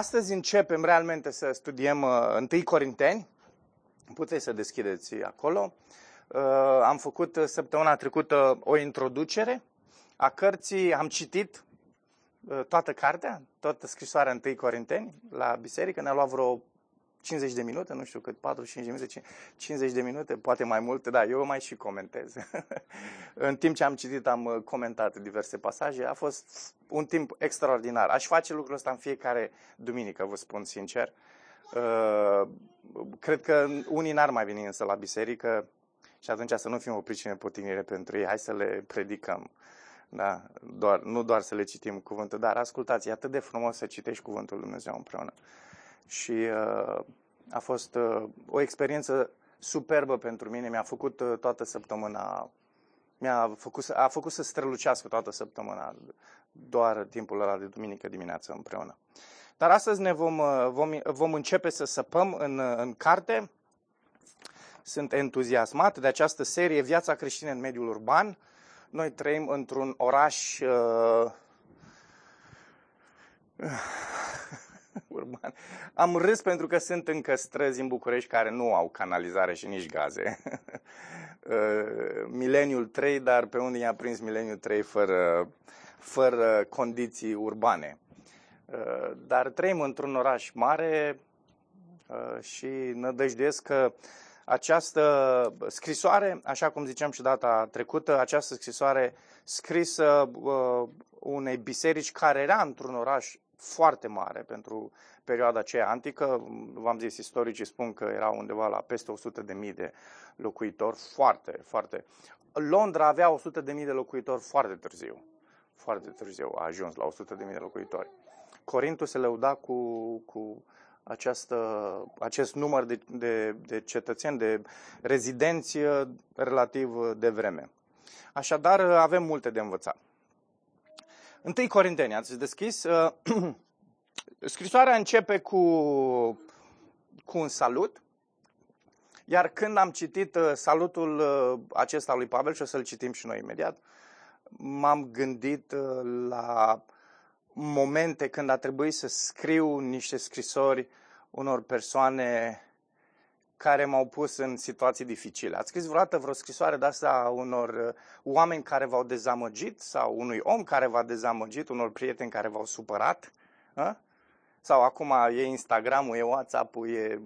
astăzi începem realmente să studiem uh, 1 Corinteni. Puteți să deschideți acolo. Uh, am făcut uh, săptămâna trecută o introducere a cărții, am citit uh, toată cartea, toată scrisoarea 1 Corinteni la biserică, ne-a luat vreo 50 de minute, nu știu cât, 45 de minute, 50 de minute, poate mai multe, da, eu mai și comentez. în timp ce am citit, am uh, comentat diverse pasaje, a fost un timp extraordinar. Aș face lucrul ăsta în fiecare duminică, vă spun sincer. Uh, cred că unii n-ar mai veni însă la biserică și atunci să nu fim o pricină potignire pentru ei, hai să le predicăm. Da, doar, nu doar să le citim cuvântul, dar ascultați, e atât de frumos să citești cuvântul Lui Dumnezeu împreună și uh, a fost uh, o experiență superbă pentru mine. Mi-a făcut uh, toată săptămâna, mi-a făcut, a făcut să strălucească toată săptămâna, doar timpul ăla de duminică dimineață împreună. Dar astăzi ne vom, uh, vom, vom începe să săpăm în, uh, în carte. Sunt entuziasmat de această serie Viața creștină în mediul urban. Noi trăim într-un oraș uh, urban. Am râs pentru că sunt încă străzi în București care nu au canalizare și nici gaze. Uh, mileniul 3, dar pe unde i-a prins mileniul 3 fără, fără condiții urbane. Uh, dar trăim într-un oraș mare uh, și nădăjduiesc că această scrisoare, așa cum ziceam și data trecută, această scrisoare scrisă unei biserici care era într-un oraș foarte mare pentru perioada aceea antică. V-am zis, istoricii spun că erau undeva la peste 100 de mii de locuitori, foarte, foarte. Londra avea 100 de mii de locuitori foarte târziu. Foarte târziu a ajuns la 100 de mii de locuitori. Corintul se lăuda cu, cu această, acest număr de, de, de cetățeni, de rezidenți relativ de vreme. Așadar, avem multe de învățat. Întâi Corinteni, ați deschis. Scrisoarea începe cu, cu un salut, iar când am citit uh, salutul uh, acesta lui Pavel, și o să-l citim și noi imediat, m-am gândit uh, la momente când a trebuit să scriu niște scrisori unor persoane care m-au pus în situații dificile. Ați scris vreodată vreo scrisoare de asta unor oameni care v-au dezamăgit sau unui om care v-a dezamăgit, unor prieteni care v-au supărat? A? Sau acum e Instagram-ul, e WhatsApp-ul, e...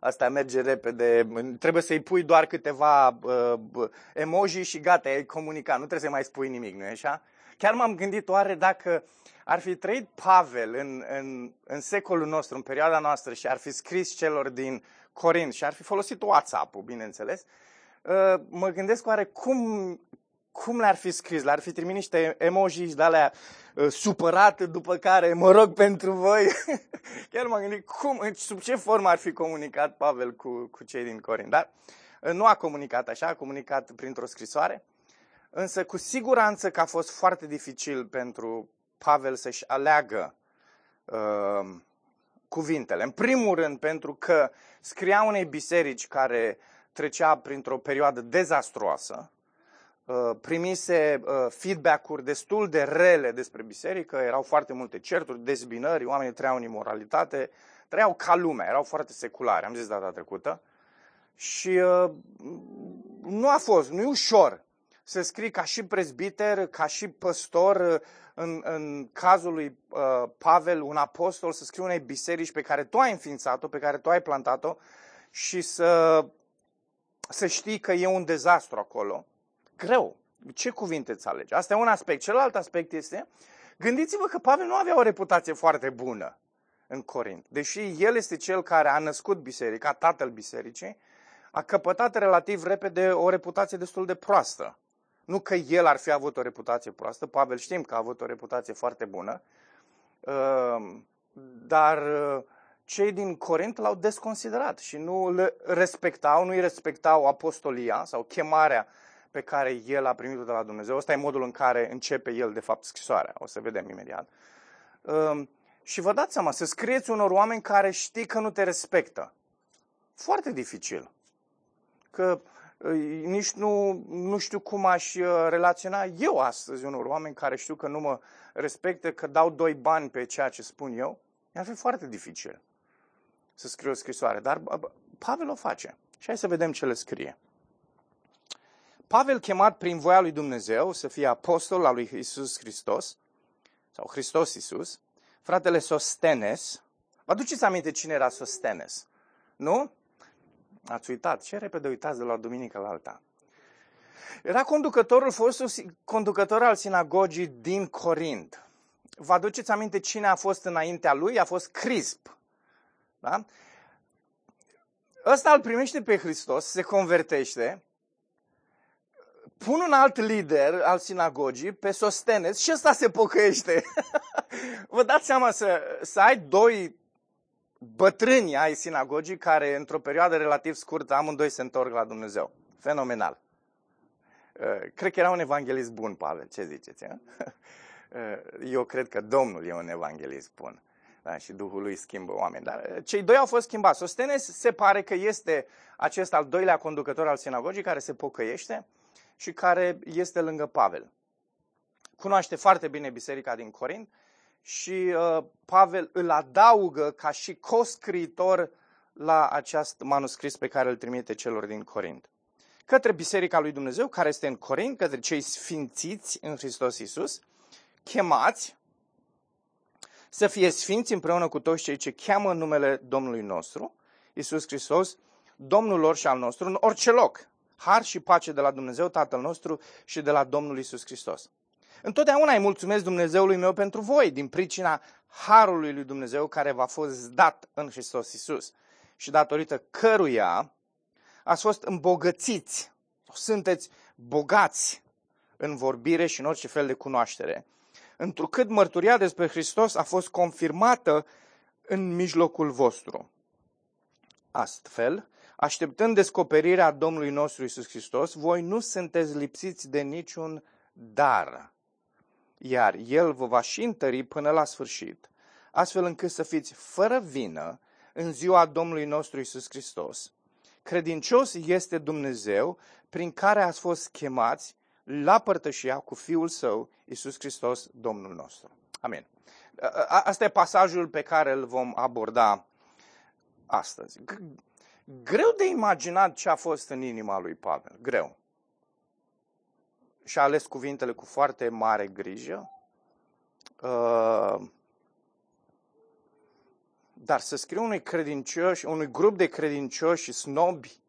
Asta merge repede. Trebuie să-i pui doar câteva uh, emoji și gata, ai comunicat. Nu trebuie să mai spui nimic, nu e așa? Chiar m-am gândit oare dacă ar fi trăit Pavel în, în, în secolul nostru, în perioada noastră și ar fi scris celor din Corint și ar fi folosit WhatsApp-ul, bineînțeles, uh, mă gândesc oare cum cum le-ar fi scris? Le-ar fi trimis niște emoji de alea uh, supărate, după care mă rog pentru voi. Chiar m-am gândit cum, sub ce formă ar fi comunicat Pavel cu, cu cei din Corint. Dar uh, nu a comunicat așa, a comunicat printr-o scrisoare. Însă cu siguranță că a fost foarte dificil pentru Pavel să-și aleagă uh, cuvintele. În primul rând pentru că scria unei biserici care trecea printr-o perioadă dezastruoasă, Uh, primise uh, feedback-uri destul de rele despre biserică, erau foarte multe certuri, dezbinări, oamenii trăiau în imoralitate, trăiau ca lumea, erau foarte seculare, am zis data trecută. Și uh, nu a fost, nu e ușor să scrii ca și prezbiter, ca și păstor, în, în cazul lui uh, Pavel, un apostol, să scrii unei biserici pe care tu ai înființat-o, pe care tu ai plantat-o și să, să știi că e un dezastru acolo greu. Ce cuvinte îți alegi? Asta e un aspect. Celălalt aspect este, gândiți-vă că Pavel nu avea o reputație foarte bună în Corint. Deși el este cel care a născut biserica, tatăl bisericii, a căpătat relativ repede o reputație destul de proastă. Nu că el ar fi avut o reputație proastă, Pavel știm că a avut o reputație foarte bună, uh, dar uh, cei din Corint l-au desconsiderat și nu le respectau, nu îi respectau apostolia sau chemarea pe care el a primit-o de la Dumnezeu. Ăsta e modul în care începe el, de fapt, scrisoarea. O să vedem imediat. Um, și vă dați seama, să scrieți unor oameni care știi că nu te respectă. Foarte dificil. Că uh, nici nu, nu știu cum aș uh, relaționa eu astăzi unor oameni care știu că nu mă respectă, că dau doi bani pe ceea ce spun eu. ar fi foarte dificil să scriu o scrisoare, dar Pavel o face. Și hai să vedem ce le scrie. Pavel, chemat prin voia lui Dumnezeu să fie apostol al lui Isus Hristos, sau Hristos Isus, fratele Sostenes, vă aduceți aminte cine era Sostenes? Nu? Ați uitat. Ce repede uitați de la duminică la alta. Era conducătorul, fostul conducător al sinagogii din Corint. Vă aduceți aminte cine a fost înaintea lui? A fost Crisp. Da? Ăsta îl primește pe Hristos, se convertește, pun un alt lider al sinagogii pe Sostenes și ăsta se pocăiește. Vă dați seama să, să ai doi bătrâni ai sinagogii care într-o perioadă relativ scurtă amândoi se întorc la Dumnezeu. Fenomenal. Uh, cred că era un evanghelist bun, Pavel. Ce ziceți? Uh, eu cred că Domnul e un evanghelist bun. Da, și Duhul lui schimbă oameni. Dar uh, cei doi au fost schimbați. Sostenes se pare că este acest al doilea conducător al sinagogii care se pocăiește și care este lângă Pavel. Cunoaște foarte bine biserica din Corint și uh, Pavel îl adaugă ca și coscriitor la acest manuscris pe care îl trimite celor din Corint. Către Biserica lui Dumnezeu, care este în Corint, către cei sfințiți în Hristos Iisus, chemați să fie sfinți împreună cu toți cei ce cheamă în numele Domnului nostru, Iisus Hristos, Domnul lor și al nostru, în orice loc. Har și pace de la Dumnezeu Tatăl nostru și de la Domnul Iisus Hristos. Întotdeauna îi mulțumesc Dumnezeului meu pentru voi, din pricina harului lui Dumnezeu care v-a fost dat în Hristos Iisus. Și datorită căruia ați fost îmbogățiți, sunteți bogați în vorbire și în orice fel de cunoaștere, întrucât mărturia despre Hristos a fost confirmată în mijlocul vostru. Astfel, așteptând descoperirea Domnului nostru Isus Hristos, voi nu sunteți lipsiți de niciun dar iar El vă va și întări până la sfârșit, astfel încât să fiți fără vină în ziua Domnului nostru Isus Hristos. Credincios este Dumnezeu prin care ați fost chemați la părtășia cu Fiul Său, Isus Hristos, Domnul nostru. Amin. Asta e pasajul pe care îl vom aborda astăzi. Greu de imaginat ce a fost în inima lui Pavel. Greu și-a ales cuvintele cu foarte mare grijă. Uh, dar să scriu unui credincioși, unui grup de credincioși snobi,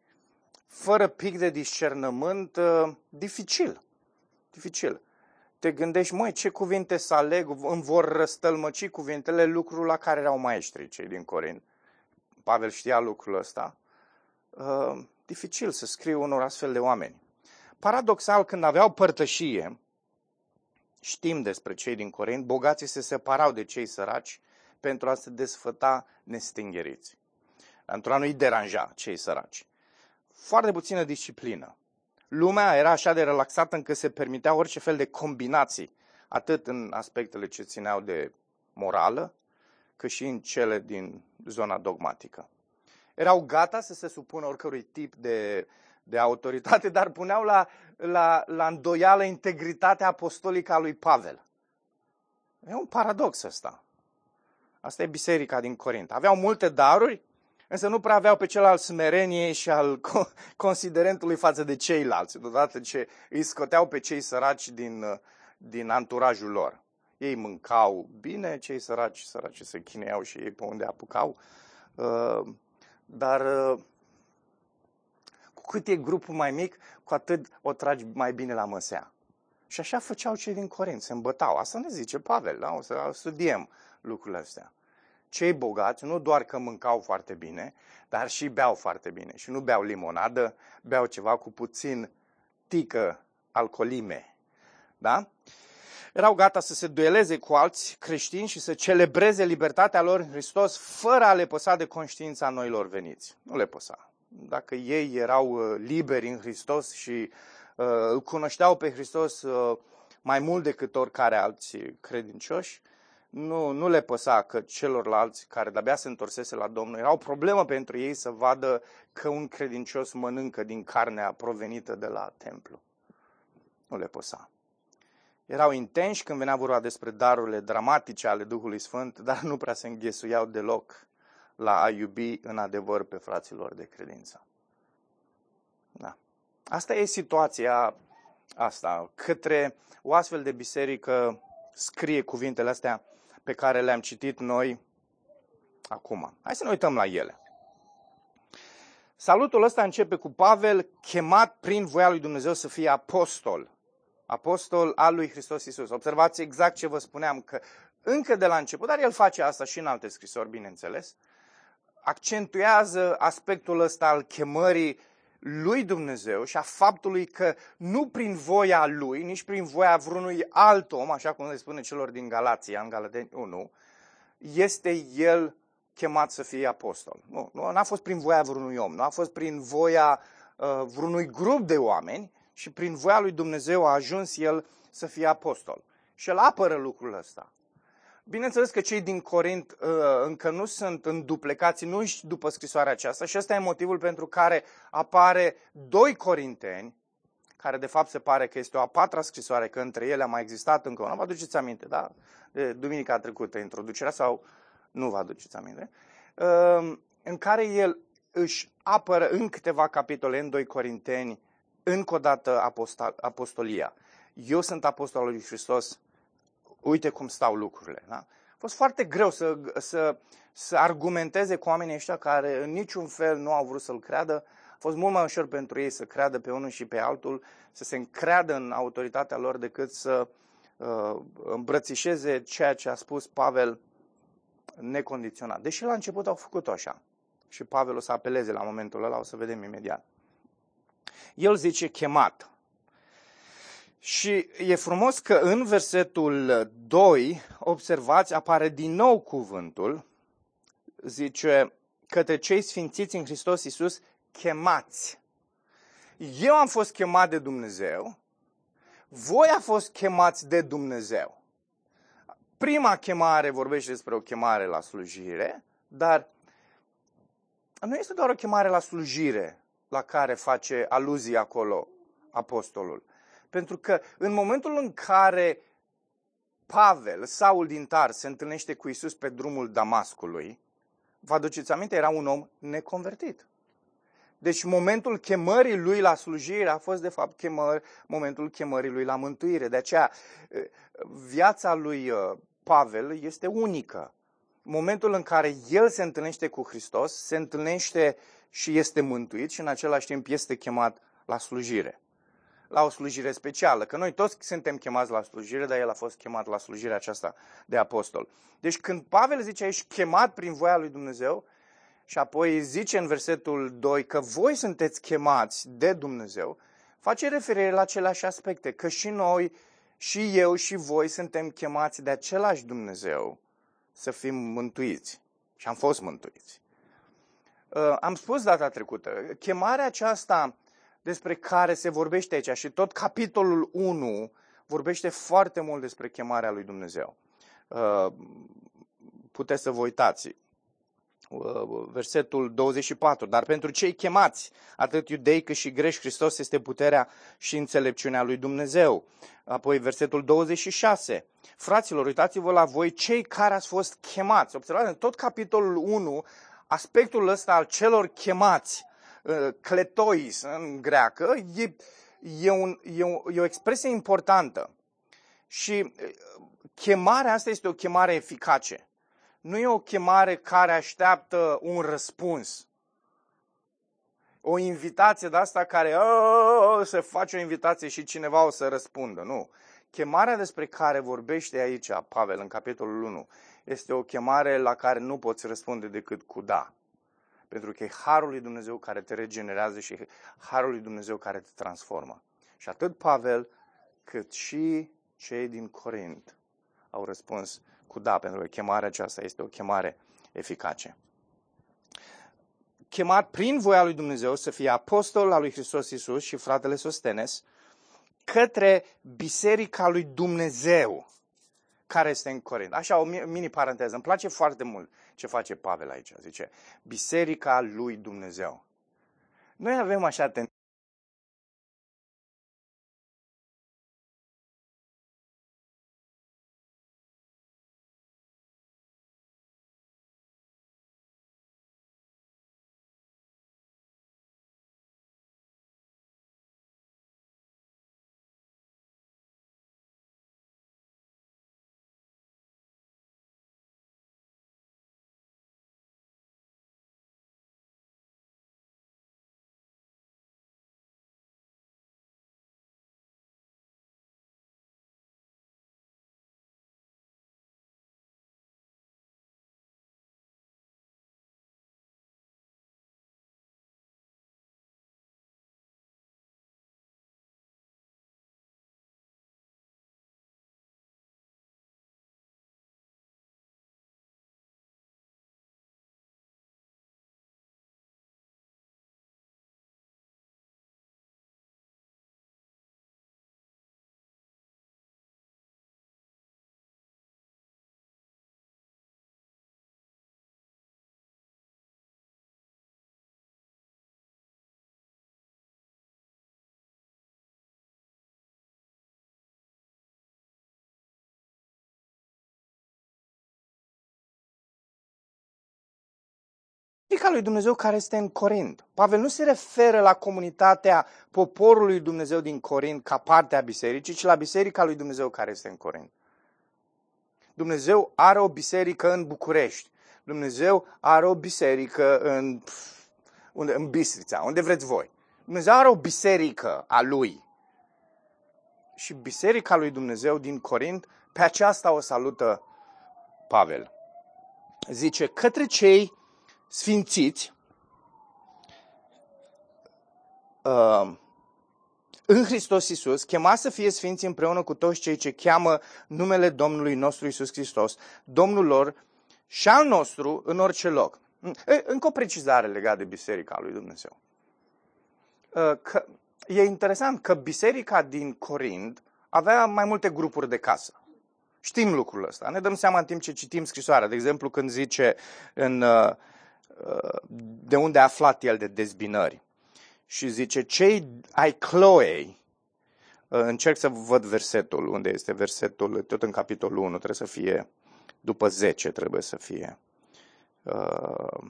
fără pic de discernământ, uh, dificil. Dificil. Te gândești, măi, ce cuvinte să aleg, îmi vor răstălmăci cuvintele, lucrul la care erau maestri cei din Corint. Pavel știa lucrul ăsta. Uh, dificil să scriu unor astfel de oameni paradoxal, când aveau părtășie, știm despre cei din Corint, bogații se separau de cei săraci pentru a se desfăta nestingeriți. Pentru a nu-i deranja cei săraci. Foarte puțină disciplină. Lumea era așa de relaxată încât se permitea orice fel de combinații, atât în aspectele ce țineau de morală, cât și în cele din zona dogmatică. Erau gata să se supună oricărui tip de de autoritate, dar puneau la, la, la îndoială integritatea apostolică a lui Pavel. E un paradox ăsta. Asta e biserica din Corint. Aveau multe daruri, însă nu prea aveau pe cel al smereniei și al considerentului față de ceilalți, deodată ce îi scoteau pe cei săraci din, din anturajul lor. Ei mâncau bine, cei săraci, săraci se chineau și ei pe unde apucau, uh, dar uh, cu cât e grupul mai mic, cu atât o tragi mai bine la măsea. Și așa făceau cei din Corint, se îmbătau. Asta ne zice Pavel, da? o să studiem lucrurile astea. Cei bogați nu doar că mâncau foarte bine, dar și beau foarte bine. Și nu beau limonadă, beau ceva cu puțin tică alcoolime. Da? Erau gata să se dueleze cu alți creștini și să celebreze libertatea lor în Hristos fără a le păsa de conștiința noilor veniți. Nu le păsa dacă ei erau uh, liberi în Hristos și uh, îl cunoșteau pe Hristos uh, mai mult decât oricare alți credincioși, nu, nu le păsa că celorlalți care de-abia se întorsese la Domnul era o problemă pentru ei să vadă că un credincios mănâncă din carnea provenită de la templu. Nu le păsa. erau intenși când venea vorba despre darurile dramatice ale Duhului Sfânt, dar nu prea se înghesuiau deloc la a iubi în adevăr pe fraților de credință. Da. Asta e situația asta. Către o astfel de biserică scrie cuvintele astea pe care le-am citit noi acum. Hai să ne uităm la ele. Salutul ăsta începe cu Pavel, chemat prin voia lui Dumnezeu să fie apostol. Apostol al lui Hristos Isus. Observați exact ce vă spuneam, că încă de la început, dar el face asta și în alte scrisori, bineînțeles, accentuează aspectul ăsta al chemării lui Dumnezeu și a faptului că nu prin voia lui, nici prin voia vreunui alt om, așa cum le spune celor din Galația, în Galateni 1, este el chemat să fie apostol. Nu, nu a fost prin voia vreunui om, nu a fost prin voia uh, vreunui grup de oameni și prin voia lui Dumnezeu a ajuns el să fie apostol. Și el apără lucrul ăsta. Bineînțeles că cei din Corint uh, încă nu sunt înduplecați, nu și după scrisoarea aceasta și ăsta e motivul pentru care apare doi corinteni, care de fapt se pare că este o a patra scrisoare, că între ele a mai existat încă una. Vă aduceți aminte, da? De duminica trecută, introducerea sau nu vă aduceți aminte? Uh, în care el își apără în câteva capitole, în 2 Corinteni, încă o dată apostolia. Eu sunt apostolul lui Hristos, uite cum stau lucrurile. Da? A fost foarte greu să, să, să argumenteze cu oamenii ăștia care în niciun fel nu au vrut să-l creadă. A fost mult mai ușor pentru ei să creadă pe unul și pe altul, să se încreadă în autoritatea lor decât să uh, îmbrățișeze ceea ce a spus Pavel necondiționat. Deși la început au făcut-o așa. Și Pavel o să apeleze la momentul ăla, o să vedem imediat. El zice chemat. Și e frumos că în versetul 2, observați, apare din nou cuvântul, zice, către cei sfințiți în Hristos Iisus, chemați. Eu am fost chemat de Dumnezeu, voi a fost chemați de Dumnezeu. Prima chemare vorbește despre o chemare la slujire, dar nu este doar o chemare la slujire la care face aluzie acolo apostolul. Pentru că în momentul în care Pavel, Saul din Tar, se întâlnește cu Isus pe drumul Damascului, vă aduceți aminte, era un om neconvertit. Deci momentul chemării lui la slujire a fost de fapt chemări, momentul chemării lui la mântuire. De aceea viața lui Pavel este unică. Momentul în care el se întâlnește cu Hristos, se întâlnește și este mântuit și în același timp este chemat la slujire la o slujire specială. Că noi toți suntem chemați la slujire, dar el a fost chemat la slujirea aceasta de apostol. Deci când Pavel zice aici chemat prin voia lui Dumnezeu și apoi zice în versetul 2 că voi sunteți chemați de Dumnezeu, face referire la aceleași aspecte, că și noi, și eu, și voi suntem chemați de același Dumnezeu să fim mântuiți. Și am fost mântuiți. Uh, am spus data trecută, chemarea aceasta despre care se vorbește aici și tot capitolul 1 vorbește foarte mult despre chemarea lui Dumnezeu. Uh, puteți să vă uitați. Uh, versetul 24. Dar pentru cei chemați, atât iudei cât și greși, Hristos este puterea și înțelepciunea lui Dumnezeu. Apoi versetul 26. Fraților, uitați-vă la voi cei care ați fost chemați. Observați, în tot capitolul 1, aspectul ăsta al celor chemați cletois în greacă, e, e, un, e, o, e o expresie importantă. Și chemarea asta este o chemare eficace. Nu e o chemare care așteaptă un răspuns. O invitație de asta care o, se face o invitație și cineva o să răspundă. Nu. Chemarea despre care vorbește aici Pavel în capitolul 1 este o chemare la care nu poți răspunde decât cu da. Pentru că e harul lui Dumnezeu care te regenerează și e harul lui Dumnezeu care te transformă. Și atât Pavel cât și cei din Corint au răspuns cu da, pentru că chemarea aceasta este o chemare eficace. Chemat prin voia lui Dumnezeu să fie apostol al lui Hristos Iisus și fratele Sostenes către biserica lui Dumnezeu care este în Corint. Așa, o mini paranteză. Îmi place foarte mult ce face Pavel aici. Zice, Biserica lui Dumnezeu. Noi avem așa Biserica lui Dumnezeu care este în Corint. Pavel nu se referă la comunitatea poporului Dumnezeu din Corint ca parte a bisericii, ci la Biserica lui Dumnezeu care este în Corint. Dumnezeu are o biserică în București. Dumnezeu are o biserică în, unde, în Bistrița, unde vreți voi. Dumnezeu are o biserică a lui. Și biserica lui Dumnezeu din Corint, pe aceasta o salută Pavel. Zice, către cei sfințiți uh, în Hristos Iisus, chema să fie sfinți împreună cu toți cei ce cheamă numele Domnului nostru Iisus Hristos, Domnul lor și al nostru în orice loc. Încă o precizare legată de Biserica lui Dumnezeu. Uh, că e interesant că Biserica din Corint avea mai multe grupuri de casă. Știm lucrul ăsta. Ne dăm seama în timp ce citim scrisoarea. De exemplu, când zice în, uh, uh, de unde a aflat el de dezbinări. Și zice, cei ai Chloe, încerc să văd versetul, unde este versetul, tot în capitolul 1, trebuie să fie după 10, trebuie să fie.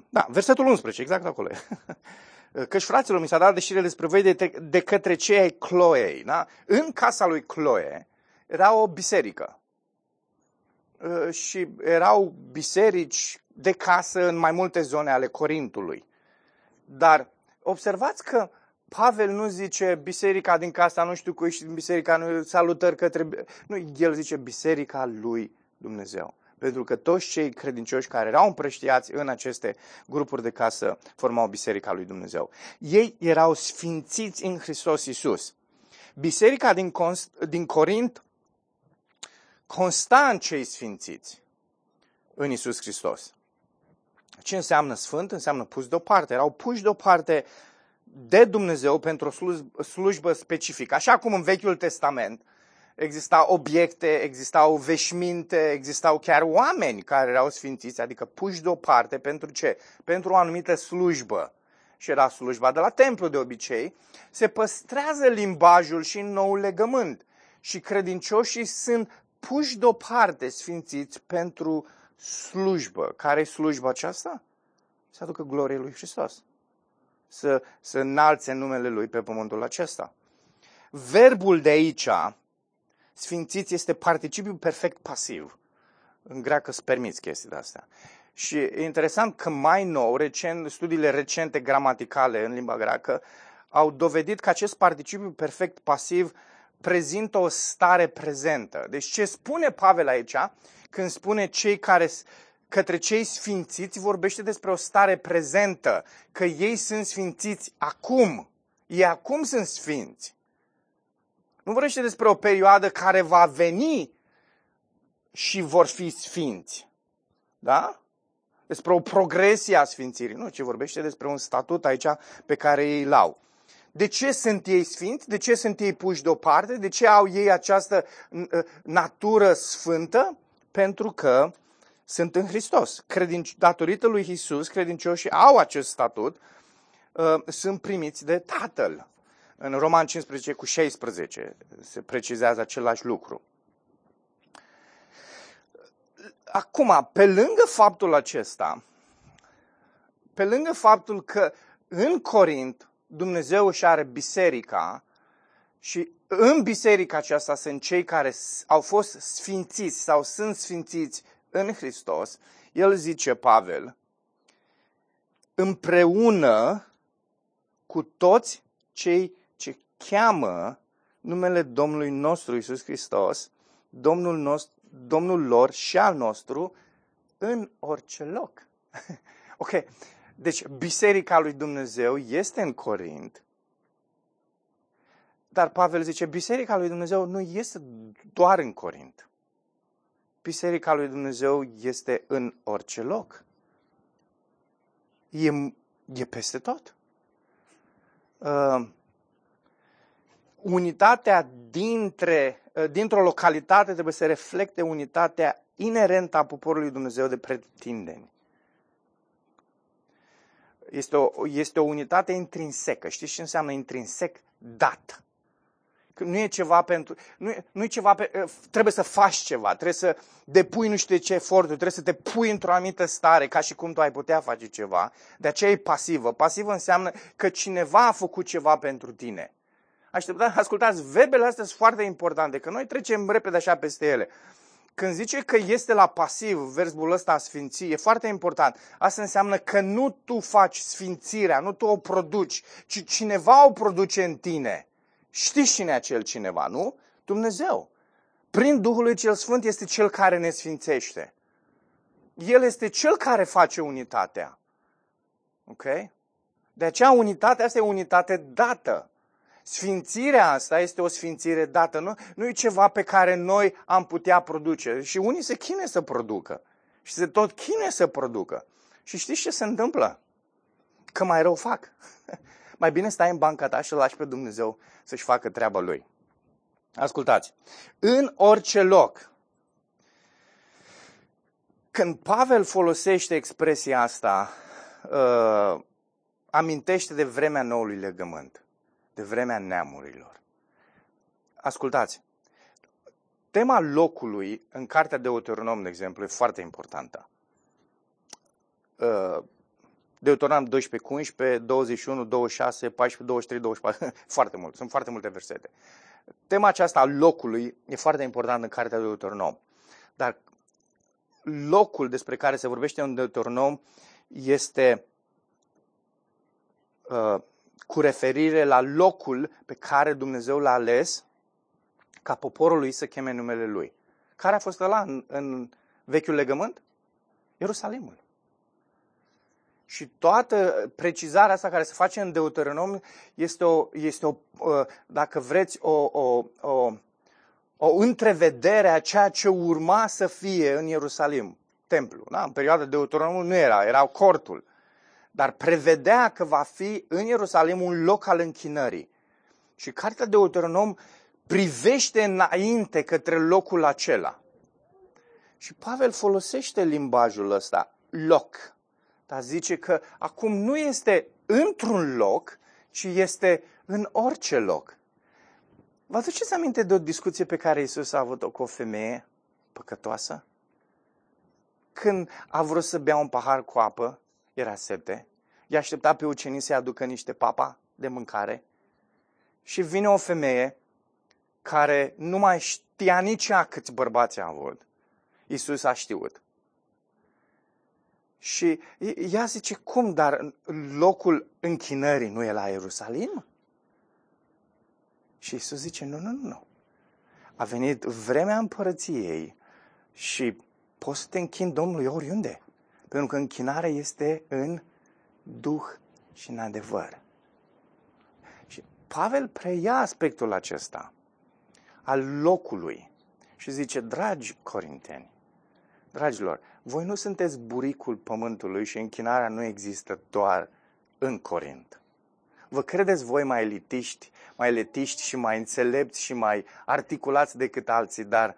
Da, versetul 11, exact acolo. Căci fraților, mi s-a dat deșire despre voi de, de către cei ai Chloe. Da? În casa lui Chloe era o biserică. Și erau biserici de casă în mai multe zone ale Corintului. Dar observați că Pavel nu zice biserica din casa nu știu cui și din biserica nu salutări către... Nu, el zice biserica lui Dumnezeu. Pentru că toți cei credincioși care erau împrăștiați în aceste grupuri de casă formau Biserica lui Dumnezeu. Ei erau sfințiți în Hristos Iisus. Biserica din, Const- din Corint consta în cei sfințiți în Iisus Hristos. Ce înseamnă sfânt? Înseamnă pus deoparte. Erau puși deoparte de Dumnezeu pentru o slujbă specifică. Așa cum în Vechiul Testament exista obiecte, existau veșminte, existau chiar oameni care erau sfințiți, adică puși deoparte pentru ce? Pentru o anumită slujbă. Și era slujba de la templu de obicei. Se păstrează limbajul și în nou legământ. Și credincioșii sunt puși deoparte sfințiți pentru slujbă. Care e slujba aceasta? Să aducă glorie lui Hristos. Să, să înalțe numele lui pe pământul acesta. Verbul de aici, sfințiți este participiu perfect pasiv. În greacă îți permiți chestiile astea. Și e interesant că mai nou, recent, studiile recente gramaticale în limba greacă au dovedit că acest participiu perfect pasiv prezintă o stare prezentă. Deci ce spune Pavel aici, când spune cei care către cei sfințiți, vorbește despre o stare prezentă, că ei sunt sfințiți acum. Ei acum sunt sfinți. Nu vorbește despre o perioadă care va veni și vor fi sfinți. Da? Despre o progresie a sfințirii. Nu, ci vorbește despre un statut aici pe care ei îl au. De ce sunt ei sfinți? De ce sunt ei puși deoparte? De ce au ei această ă, natură sfântă? Pentru că sunt în Hristos. Credinci, datorită lui Isus, credincioșii au acest statut, ă, sunt primiți de Tatăl. În Roman 15 cu 16 se precizează același lucru. Acum, pe lângă faptul acesta, pe lângă faptul că în Corint Dumnezeu își are biserica și în biserica aceasta sunt cei care au fost sfințiți sau sunt sfințiți în Hristos, el zice, Pavel, împreună cu toți cei cheamă numele Domnului nostru Isus Hristos, Domnul, nostru, Domnul lor și al nostru, în orice loc. ok, deci Biserica lui Dumnezeu este în Corint, dar Pavel zice, Biserica lui Dumnezeu nu este doar în Corint. Biserica lui Dumnezeu este în orice loc. E, e peste tot. Uh, unitatea dintre, uh, dintr-o localitate trebuie să reflecte unitatea inerentă a poporului Dumnezeu de pretindeni. Este o, este o unitate intrinsecă. Știți ce înseamnă intrinsec? Dat. Că nu e ceva pentru... Nu e, nu e ceva pe, ă, trebuie să faci ceva, trebuie să depui nu știu ce eforturi, trebuie să te pui într-o anumită stare, ca și cum tu ai putea face ceva. De aceea e pasivă. Pasivă înseamnă că cineva a făcut ceva pentru tine. Așteptați, ascultați, verbele astea sunt foarte importante, că noi trecem repede așa peste ele. Când zice că este la pasiv, verbul ăsta a sfinți, e foarte important. Asta înseamnă că nu tu faci sfințirea, nu tu o produci, ci cineva o produce în tine. Știți cine e acel cineva, nu? Dumnezeu. Prin Duhul lui cel Sfânt este cel care ne sfințește. El este cel care face unitatea. Ok? De aceea unitatea asta e unitate dată. Sfințirea asta este o sfințire dată, nu, nu e ceva pe care noi am putea produce. Și unii se chinuie să producă. Și se tot chinuie să producă. Și știți ce se întâmplă? Că mai rău fac. mai bine stai în banca ta și lași pe Dumnezeu să-și facă treaba lui. Ascultați, în orice loc, când Pavel folosește expresia asta, uh, amintește de vremea noului legământ de vremea neamurilor. Ascultați, tema locului în cartea de Deuteronom, de exemplu, e foarte importantă. Uh, Deuteronom 12 cu 11, 21, 26, 14, 23, 24, foarte mult, sunt foarte multe versete. Tema aceasta a locului e foarte importantă în cartea de Deuteronom. Dar locul despre care se vorbește în Deuteronom este uh, cu referire la locul pe care Dumnezeu l-a ales ca poporul lui să cheme numele lui. Care a fost ăla în, în vechiul legământ? Ierusalimul. Și toată precizarea asta care se face în Deuteronom este o, este o dacă vreți, o, o, o, o întrevedere a ceea ce urma să fie în Ierusalim, templu. Da? În perioada de Deuteronom nu era, era cortul dar prevedea că va fi în Ierusalim un loc al închinării. Și cartea de Deuteronom privește înainte către locul acela. Și Pavel folosește limbajul ăsta, loc. Dar zice că acum nu este într-un loc, ci este în orice loc. Vă aduceți aminte de o discuție pe care Isus a avut-o cu o femeie păcătoasă? Când a vrut să bea un pahar cu apă era sete, i-a așteptat pe ucenii să-i aducă niște papa de mâncare și vine o femeie care nu mai știa nici ea câți bărbați a avut. Iisus a știut. Și ea zice, cum, dar locul închinării nu e la Ierusalim? Și Iisus zice, nu, nu, nu. A venit vremea împărăției și poți să te închin Domnului oriunde. Pentru că închinarea este în duh și în adevăr. Și Pavel preia aspectul acesta al locului și zice, dragi corinteni, dragilor, voi nu sunteți buricul pământului și închinarea nu există doar în Corint. Vă credeți voi mai elitiști, mai elitiști și mai înțelepți și mai articulați decât alții, dar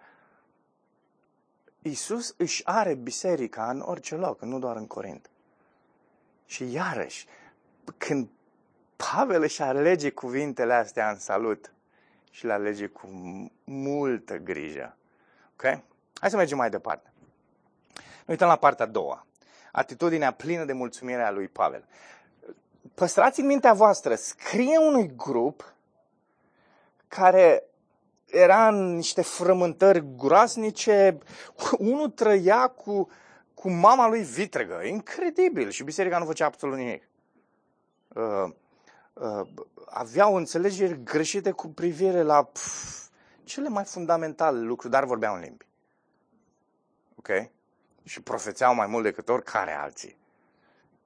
Isus își are biserica în orice loc, nu doar în Corint. Și iarăși, când Pavel își alege cuvintele astea în salut și le alege cu multă grijă. Ok? Hai să mergem mai departe. Ne uităm la partea a doua. Atitudinea plină de mulțumire a lui Pavel. Păstrați în mintea voastră, scrie unui grup care era în niște frământări groasnice, unul trăia cu, cu mama lui vitregă, incredibil, și biserica nu făcea absolut nimic. Uh, uh, aveau înțelegeri greșite cu privire la pf, cele mai fundamentale lucruri, dar vorbeau în limbi. Ok? Și profețeau mai mult decât oricare alții.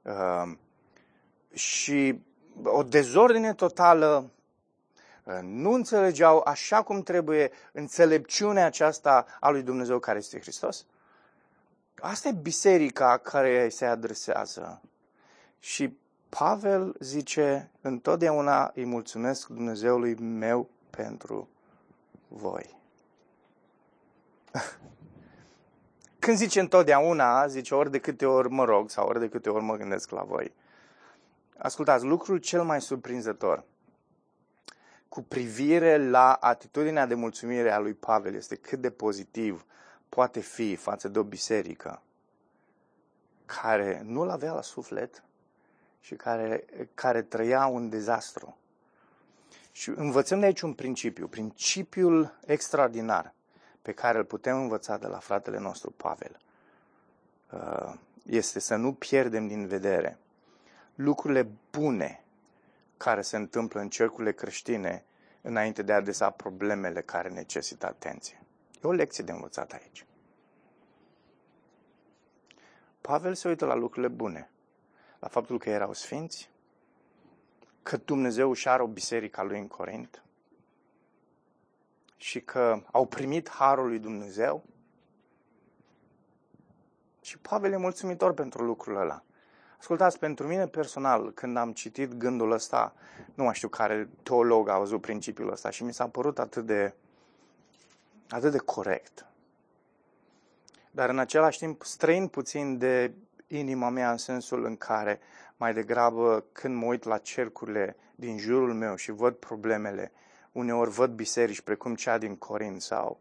Uh, și o dezordine totală nu înțelegeau așa cum trebuie înțelepciunea aceasta a lui Dumnezeu care este Hristos. Asta e biserica care se adresează. Și Pavel zice, întotdeauna îi mulțumesc Dumnezeului meu pentru voi. Când zice întotdeauna, zice ori de câte ori mă rog sau ori de câte ori mă gândesc la voi. Ascultați, lucrul cel mai surprinzător cu privire la atitudinea de mulțumire a lui Pavel este cât de pozitiv poate fi față de o biserică care nu-l avea la suflet și care, care trăia un dezastru. Și învățăm de aici un principiu, principiul extraordinar pe care îl putem învăța de la fratele nostru Pavel. Uh, este să nu pierdem din vedere lucrurile bune care se întâmplă în cercurile creștine înainte de a adresa problemele care necesită atenție. E o lecție de învățat aici. Pavel se uită la lucrurile bune, la faptul că erau sfinți, că Dumnezeu își are o biserică a lui în Corint și că au primit harul lui Dumnezeu. Și Pavel e mulțumitor pentru lucrul ăla. Ascultați, pentru mine personal, când am citit gândul ăsta, nu mai știu care teolog a văzut principiul ăsta și mi s-a părut atât de, atât de corect. Dar în același timp străin puțin de inima mea în sensul în care mai degrabă când mă uit la cercurile din jurul meu și văd problemele, uneori văd biserici precum cea din Corin sau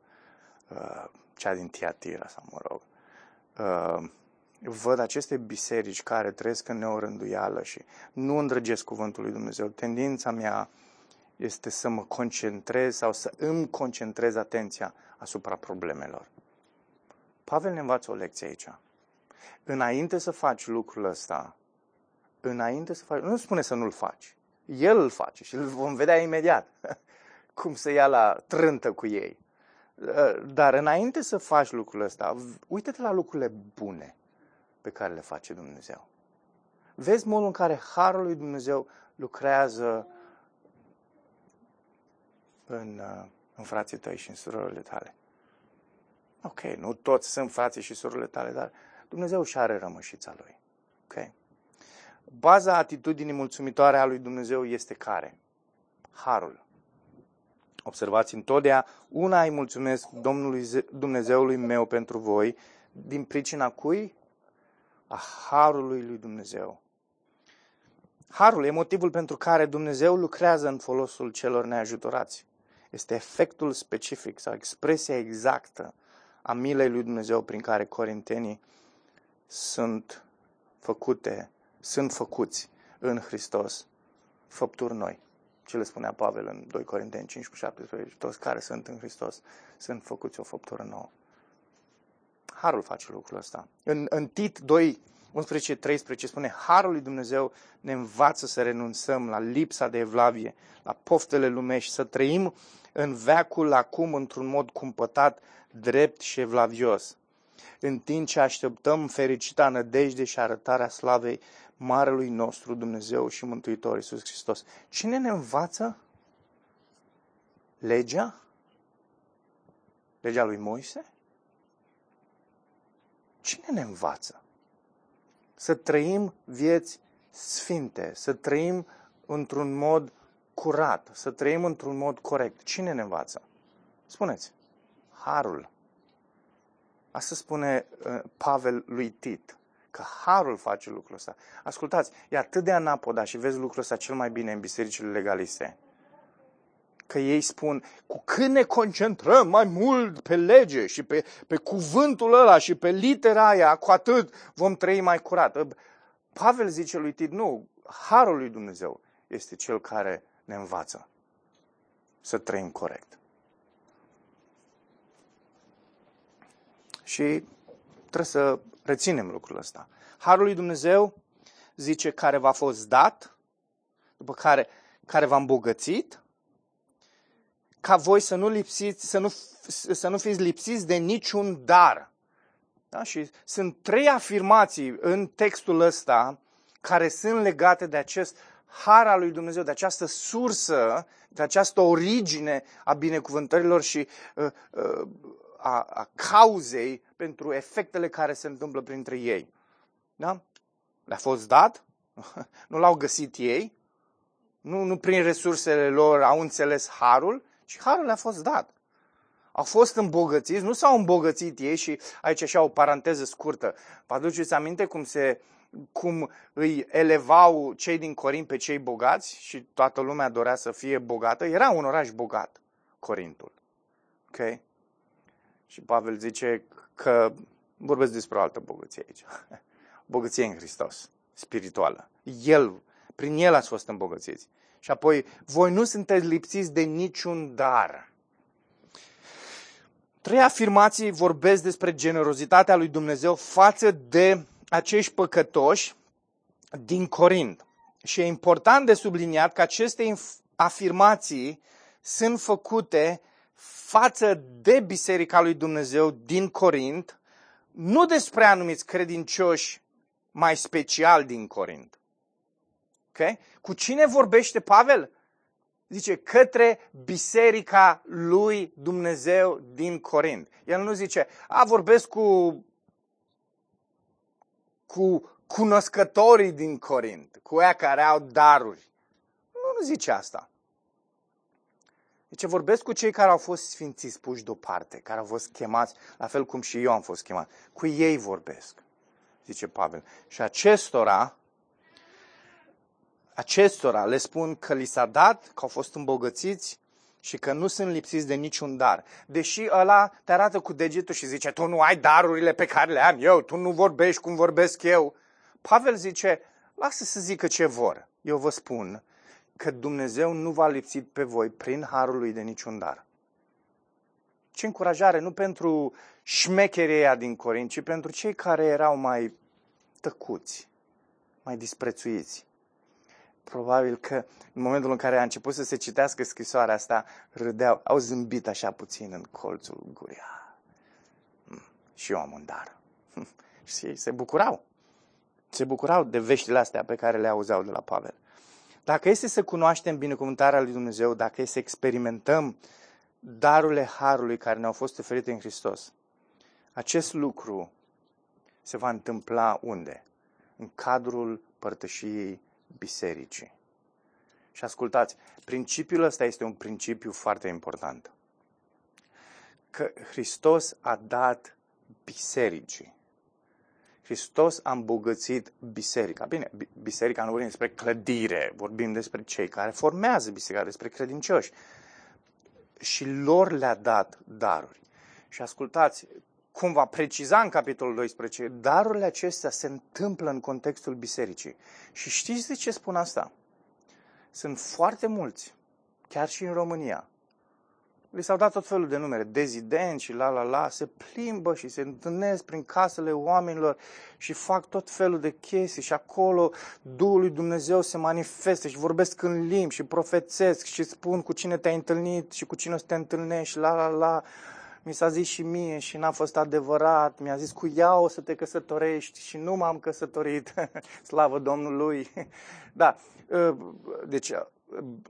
uh, cea din Tiatira sau mă rog, uh, văd aceste biserici care trăiesc în neorânduială și nu îndrăgesc cuvântul lui Dumnezeu. Tendința mea este să mă concentrez sau să îmi concentrez atenția asupra problemelor. Pavel ne învață o lecție aici. Înainte să faci lucrul ăsta, înainte să faci, nu spune să nu-l faci. El îl face și îl vom vedea imediat cum să ia la trântă cu ei. Dar înainte să faci lucrul ăsta, uite-te la lucrurile bune pe care le face Dumnezeu. Vezi modul în care Harul lui Dumnezeu lucrează în, în frații tăi și în surorile tale. Ok, nu toți sunt frații și surorile tale, dar Dumnezeu și are rămășița lui. Ok? Baza atitudinii mulțumitoare a lui Dumnezeu este care? Harul. Observați întotdeauna, una îi mulțumesc Domnului Dumnezeului meu pentru voi, din pricina cui? A harului lui Dumnezeu. Harul e motivul pentru care Dumnezeu lucrează în folosul celor neajutorați. Este efectul specific sau expresia exactă a milei lui Dumnezeu prin care corintenii sunt făcute, sunt făcuți în Hristos făpturi noi. Ce le spunea Pavel în 2 Corinteni 5 cu 17, toți care sunt în Hristos sunt făcuți o făptură nouă. Harul face lucrul ăsta. În, în Tit 2, 11, 13 spune, Harul lui Dumnezeu ne învață să renunțăm la lipsa de evlavie, la poftele lumești, să trăim în veacul acum într-un mod cumpătat, drept și evlavios, în timp ce așteptăm fericita nădejde și arătarea slavei Marelui nostru Dumnezeu și Mântuitor Iisus Hristos. Cine ne învață? Legea? Legea lui Moise? Cine ne învață? Să trăim vieți sfinte, să trăim într-un mod curat, să trăim într-un mod corect. Cine ne învață? Spuneți. Harul. Asta spune uh, Pavel lui Tit, că harul face lucrul ăsta. Ascultați, e atât de anapoda și vezi lucrul ăsta cel mai bine în bisericile legaliste. Că ei spun, cu cât ne concentrăm mai mult pe lege și pe, pe cuvântul ăla și pe litera aia, cu atât vom trăi mai curat. Pavel zice lui Tit, nu, harul lui Dumnezeu este cel care ne învață să trăim corect. Și trebuie să reținem lucrul ăsta. Harul lui Dumnezeu zice care v-a fost dat, după care, care v-a îmbogățit, ca voi să nu, lipsiți, să nu, să nu fiți lipsiți de niciun dar. Da? Și sunt trei afirmații în textul ăsta care sunt legate de acest har al lui Dumnezeu, de această sursă, de această origine a binecuvântărilor și uh, uh, a, a cauzei pentru efectele care se întâmplă printre ei. Da? Le-a fost dat? nu l-au găsit ei? Nu, nu prin resursele lor au înțeles harul, ci harul le-a fost dat. Au fost îmbogățiți, nu s-au îmbogățit ei și aici așa o paranteză scurtă. Vă aduceți aminte cum se cum îi elevau cei din Corint pe cei bogați și toată lumea dorea să fie bogată. Era un oraș bogat, Corintul. Ok? Și Pavel zice că vorbesc despre o altă bogăție aici. Bogăție în Hristos, spirituală. El, prin El ați fost îmbogățiți. Și apoi, voi nu sunteți lipsiți de niciun dar. Trei afirmații vorbesc despre generozitatea lui Dumnezeu față de acești păcătoși din Corint. Și e important de subliniat că aceste afirmații sunt făcute față de Biserica lui Dumnezeu din Corint, nu despre anumiți credincioși mai special din Corint. Okay? Cu cine vorbește Pavel? Zice, către biserica lui Dumnezeu din Corint. El nu zice, a, vorbesc cu, cu cunoscătorii din Corint, cu ea care au daruri. Nu, nu zice asta. Deci vorbesc cu cei care au fost sfințiți puși deoparte, care au fost chemați, la fel cum și eu am fost chemat. Cu ei vorbesc, zice Pavel. Și acestora, acestora le spun că li s-a dat, că au fost îmbogățiți și că nu sunt lipsiți de niciun dar. Deși ăla te arată cu degetul și zice, tu nu ai darurile pe care le am eu, tu nu vorbești cum vorbesc eu. Pavel zice, lasă să zică ce vor. Eu vă spun că Dumnezeu nu v-a lipsit pe voi prin harul lui de niciun dar. Ce încurajare, nu pentru șmecheria din Corint, ci pentru cei care erau mai tăcuți, mai disprețuiți. Probabil că în momentul în care a început să se citească scrisoarea asta, râdeau, au zâmbit așa puțin în colțul gurii. Hmm, și eu am un dar. Și se bucurau. Se bucurau de veștile astea pe care le auzeau de la Pavel. Dacă este să cunoaștem binecuvântarea lui Dumnezeu, dacă este să experimentăm darurile harului care ne-au fost oferite în Hristos, acest lucru se va întâmpla unde? În cadrul părtășiei bisericii. Și ascultați, principiul ăsta este un principiu foarte important. Că Hristos a dat bisericii Hristos a îmbogățit biserica. Bine, biserica nu vorbim despre clădire, vorbim despre cei care formează biserica, despre credincioși. Și lor le-a dat daruri. Și ascultați, cum va preciza în capitolul 12, darurile acestea se întâmplă în contextul bisericii. Și știți de ce spun asta? Sunt foarte mulți, chiar și în România, Li s-au dat tot felul de numere, dezidenți și la la la, se plimbă și se întâlnesc prin casele oamenilor și fac tot felul de chestii și acolo Duhul lui Dumnezeu se manifestă și vorbesc în limbi și profețesc și spun cu cine te-ai întâlnit și cu cine o să te întâlnești și la la la. Mi s-a zis și mie și n-a fost adevărat. Mi-a zis cu ea o să te căsătorești și nu m-am căsătorit. Slavă Domnului! Da, ă, deci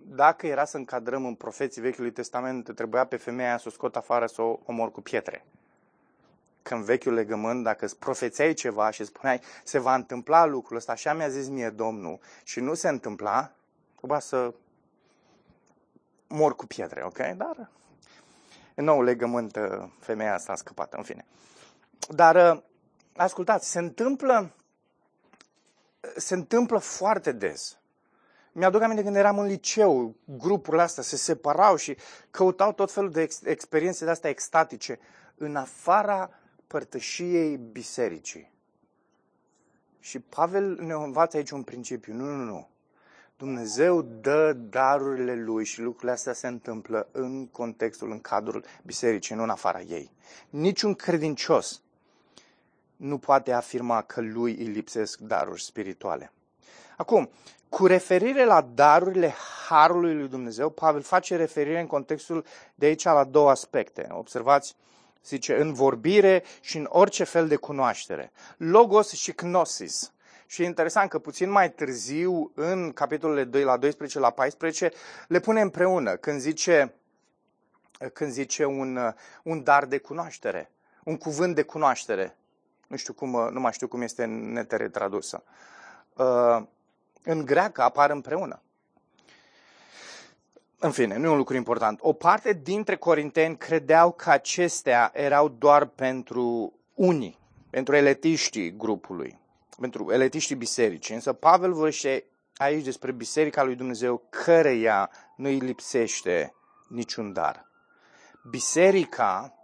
dacă era să încadrăm în profeții Vechiului Testament, trebuia pe femeia să o scot afară să o omor cu pietre. Că în vechiul legământ, dacă îți profețeai ceva și spuneai, se va întâmpla lucrul ăsta, așa mi-a zis mie Domnul, și nu se întâmpla, trebuia să mor cu pietre, ok? Dar în nou legământ femeia asta a scăpat, în fine. Dar ascultați, se întâmplă se întâmplă foarte des mi-aduc aminte când eram în liceu, grupurile astea se separau și căutau tot felul de ex- experiențe de astea extatice în afara părtășiei bisericii. Și Pavel ne învață aici un principiu. Nu, nu, nu. Dumnezeu dă darurile lui și lucrurile astea se întâmplă în contextul, în cadrul bisericii, nu în afara ei. Niciun credincios nu poate afirma că lui îi lipsesc daruri spirituale. Acum, cu referire la darurile Harului lui Dumnezeu, Pavel face referire în contextul de aici la două aspecte. Observați, zice, în vorbire și în orice fel de cunoaștere. Logos și gnosis. Și e interesant că puțin mai târziu, în capitolele 2 la 12 la 14, le pune împreună când zice, când zice un, un dar de cunoaștere, un cuvânt de cunoaștere. Nu știu cum, nu mai știu cum este în netere tradusă. Uh, în greacă apar împreună. În fine, nu e un lucru important. O parte dintre corinteni credeau că acestea erau doar pentru unii, pentru eletiștii grupului. Pentru eletiștii bisericii. Însă Pavel vorbește aici despre biserica lui Dumnezeu, căreia nu îi lipsește niciun dar. Biserica,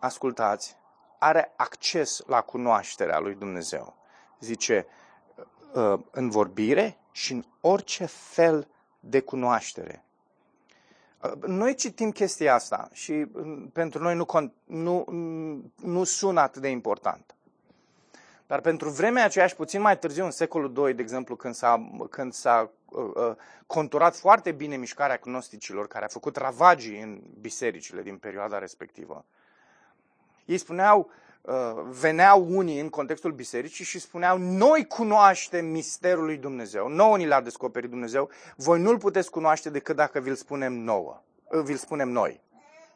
ascultați, are acces la cunoașterea lui Dumnezeu. Zice, uh, în vorbire și în orice fel de cunoaștere. Uh, noi citim chestia asta și uh, pentru noi nu, nu, nu sună atât de important. Dar pentru vremea aceea și puțin mai târziu, în secolul II, de exemplu, când s-a, când s-a uh, uh, conturat foarte bine mișcarea gnosticilor, care a făcut ravagii în bisericile din perioada respectivă, ei spuneau, uh, veneau unii în contextul bisericii și spuneau, noi cunoaștem misterul lui Dumnezeu, nouă ni l-a descoperit Dumnezeu, voi nu-l puteți cunoaște decât dacă vi-l spunem nouă, uh, vi-l spunem noi.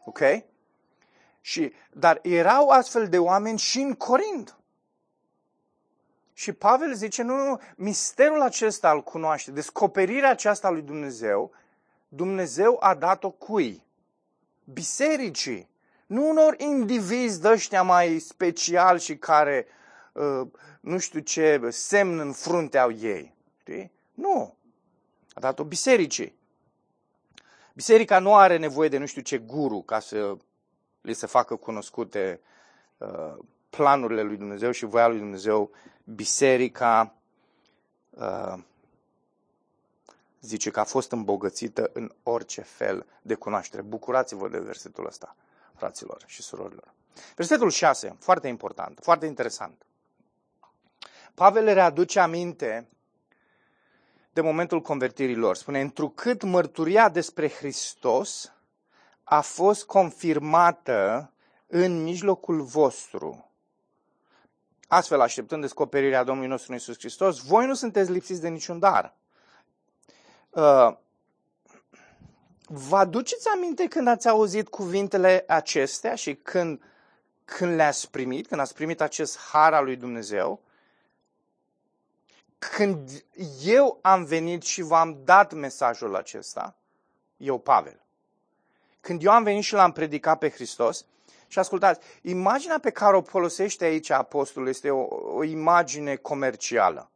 Ok? Și, dar erau astfel de oameni și în Corint. Și Pavel zice, nu, nu, misterul acesta îl cunoaște, descoperirea aceasta lui Dumnezeu, Dumnezeu a dat-o cui? Bisericii. Nu unor indivizi de ăștia mai special și care, uh, nu știu ce, semn în frunte au ei. Știi? Nu. A dat-o bisericii. Biserica nu are nevoie de nu știu ce guru ca să li se facă cunoscute uh, planurile lui Dumnezeu și voia lui Dumnezeu biserica uh, zice că a fost îmbogățită în orice fel de cunoaștere. Bucurați-vă de versetul ăsta, fraților și surorilor. Versetul 6, foarte important, foarte interesant. Pavel le readuce aminte de momentul convertirii lor. Spune, întrucât mărturia despre Hristos a fost confirmată în mijlocul vostru Astfel, așteptând descoperirea Domnului nostru Iisus Hristos, voi nu sunteți lipsiți de niciun dar. Uh, vă aduceți aminte când ați auzit cuvintele acestea și când, când le-ați primit, când ați primit acest har al lui Dumnezeu? Când eu am venit și v-am dat mesajul acesta, eu, Pavel, când eu am venit și l-am predicat pe Hristos, și ascultați, imaginea pe care o folosește aici apostolul este o, o imagine comercială.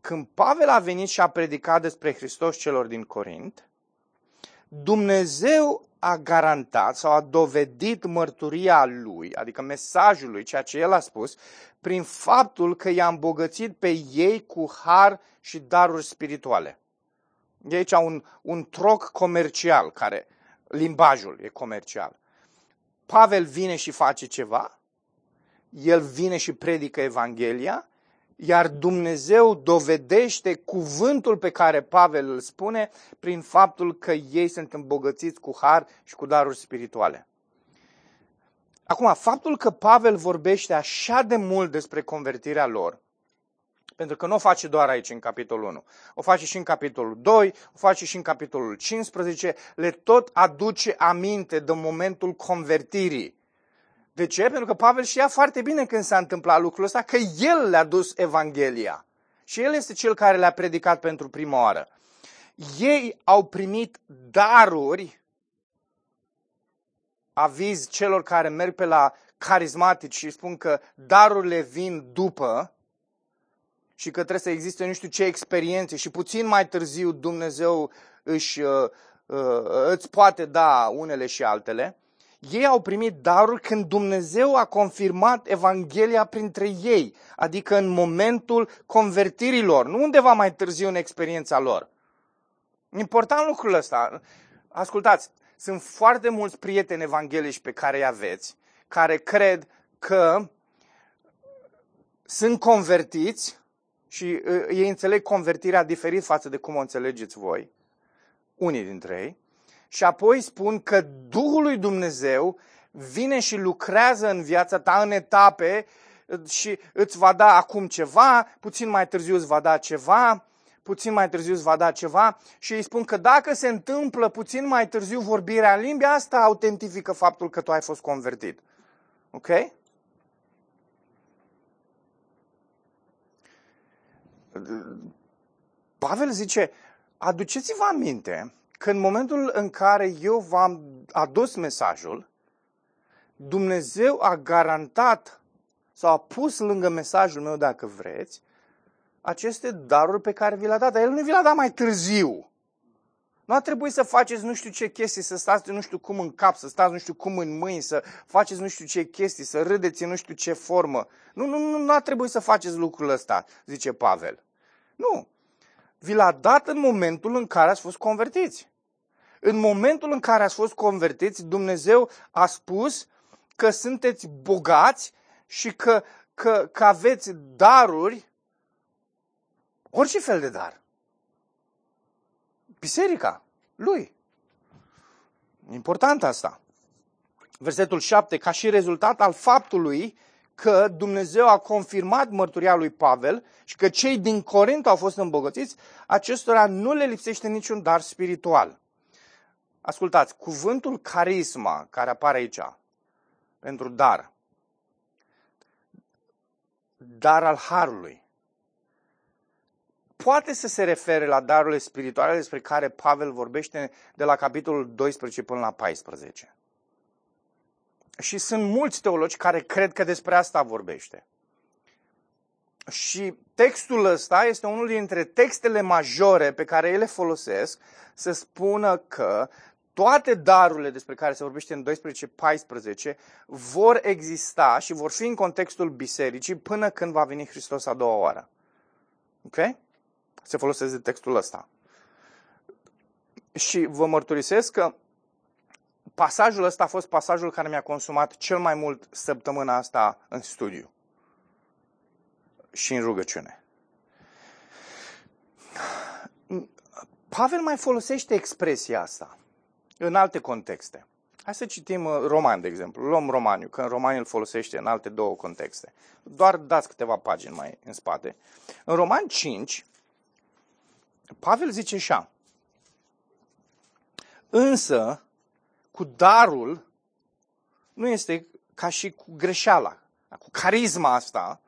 Când Pavel a venit și a predicat despre Hristos celor din Corint, Dumnezeu a garantat sau a dovedit mărturia lui, adică mesajul lui, ceea ce el a spus, prin faptul că i-a îmbogățit pe ei cu har și daruri spirituale. E aici un, un troc comercial, care limbajul e comercial. Pavel vine și face ceva, el vine și predică Evanghelia, iar Dumnezeu dovedește cuvântul pe care Pavel îl spune prin faptul că ei sunt îmbogățiți cu har și cu daruri spirituale. Acum, faptul că Pavel vorbește așa de mult despre convertirea lor, pentru că nu o face doar aici în capitolul 1. O face și în capitolul 2, o face și în capitolul 15, le tot aduce aminte de momentul convertirii. De ce? Pentru că Pavel știa foarte bine când s-a întâmplat lucrul ăsta, că el le-a dus Evanghelia. Și el este cel care le-a predicat pentru prima oară. Ei au primit daruri, aviz celor care merg pe la carismatici și spun că darurile vin după, și că trebuie să existe nu știu ce experiențe și puțin mai târziu Dumnezeu își, uh, uh, îți poate da unele și altele, ei au primit darul când Dumnezeu a confirmat Evanghelia printre ei, adică în momentul convertirilor, nu undeva mai târziu în experiența lor. Important lucrul ăsta. Ascultați, sunt foarte mulți prieteni evanghelici pe care îi aveți, care cred că sunt convertiți și uh, ei înțeleg convertirea diferit față de cum o înțelegeți voi, unii dintre ei, și apoi spun că Duhul lui Dumnezeu vine și lucrează în viața ta în etape și îți va da acum ceva, puțin mai târziu îți va da ceva, puțin mai târziu îți va da ceva și îi spun că dacă se întâmplă puțin mai târziu vorbirea în limbi, asta autentifică faptul că tu ai fost convertit. Ok? Pavel zice, aduceți-vă aminte că în momentul în care eu v-am adus mesajul, Dumnezeu a garantat sau a pus lângă mesajul meu, dacă vreți, aceste daruri pe care vi le-a dat. Dar El nu vi le-a dat mai târziu. Nu a trebuit să faceți nu știu ce chestii, să stați nu știu cum în cap, să stați nu știu cum în mâini, să faceți nu știu ce chestii, să râdeți în nu știu ce formă. Nu, nu, nu, nu a trebuit să faceți lucrul ăsta, zice Pavel. Nu. Vi l-a dat în momentul în care ați fost convertiți. În momentul în care ați fost convertiți, Dumnezeu a spus că sunteți bogați și că, că, că aveți daruri, orice fel de dar. Biserica lui. Important asta. Versetul 7, ca și rezultat al faptului că Dumnezeu a confirmat mărturia lui Pavel și că cei din Corint au fost îmbogățiți, acestora nu le lipsește niciun dar spiritual. Ascultați, cuvântul carisma care apare aici pentru dar, dar al harului, poate să se refere la darurile spirituale despre care Pavel vorbește de la capitolul 12 până la 14. Și sunt mulți teologi care cred că despre asta vorbește. Și textul ăsta este unul dintre textele majore pe care ele folosesc să spună că toate darurile despre care se vorbește în 12-14 vor exista și vor fi în contextul bisericii până când va veni Hristos a doua oară. Ok? Se folosește textul ăsta. Și vă mărturisesc că pasajul ăsta a fost pasajul care mi-a consumat cel mai mult săptămâna asta în studiu și în rugăciune. Pavel mai folosește expresia asta în alte contexte. Hai să citim uh, Roman, de exemplu. Luăm Romaniu, că în Romaniu îl folosește în alte două contexte. Doar dați câteva pagini mai în spate. În Roman 5, Pavel zice așa. Însă, cu darul, nu este ca și cu greșeala, cu carisma asta,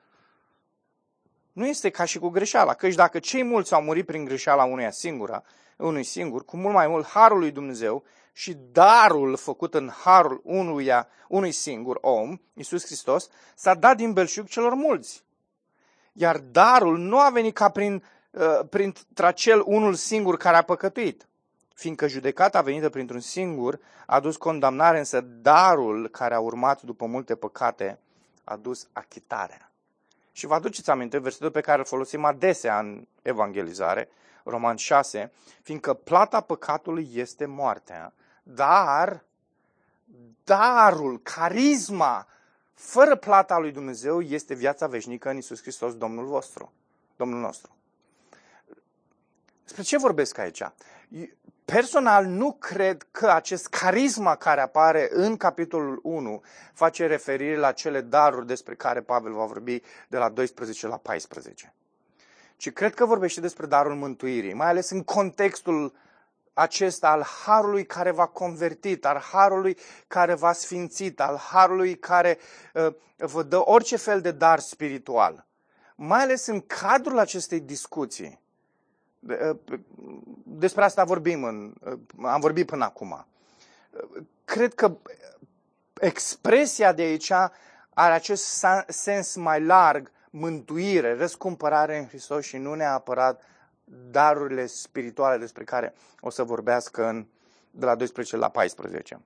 nu este ca și cu greșeala. Căci dacă cei mulți au murit prin greșeala unuia singura, unui singur, cu mult mai mult harul lui Dumnezeu și darul făcut în harul unuia, unui singur om, Iisus Hristos, s-a dat din belșug celor mulți. Iar darul nu a venit ca prin, uh, prin acel unul singur care a păcătuit, fiindcă judecata venită printr-un singur a dus condamnare, însă darul care a urmat după multe păcate a dus achitarea. Și vă aduceți aminte versetul pe care îl folosim adesea în evangelizare, Roman 6, fiindcă plata păcatului este moartea, dar darul, carisma, fără plata lui Dumnezeu este viața veșnică în Isus Hristos, Domnul vostru, Domnul nostru. Despre ce vorbesc aici? Personal nu cred că acest carisma care apare în capitolul 1 face referire la cele daruri despre care Pavel va vorbi de la 12 la 14. Ci cred că vorbește despre darul mântuirii, mai ales în contextul acesta al harului care v-a convertit, al harului care v-a sfințit, al harului care uh, vă dă orice fel de dar spiritual. Mai ales în cadrul acestei discuții. Uh, despre asta vorbim, în, uh, am vorbit până acum. Cred că expresia de aici are acest sens mai larg, mântuire, răscumpărare în Hristos și nu neapărat darurile spirituale despre care o să vorbească în, de la 12 la 14.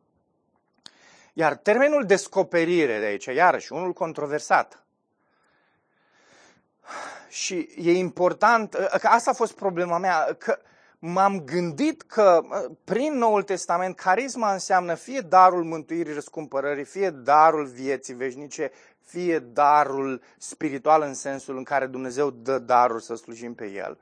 Iar termenul descoperire de aici, iarăși, unul controversat. Și e important, că asta a fost problema mea, că m-am gândit că prin Noul Testament carisma înseamnă fie darul mântuirii, răscumpărării, fie darul vieții veșnice, fie darul spiritual în sensul în care Dumnezeu dă darul să slujim pe El.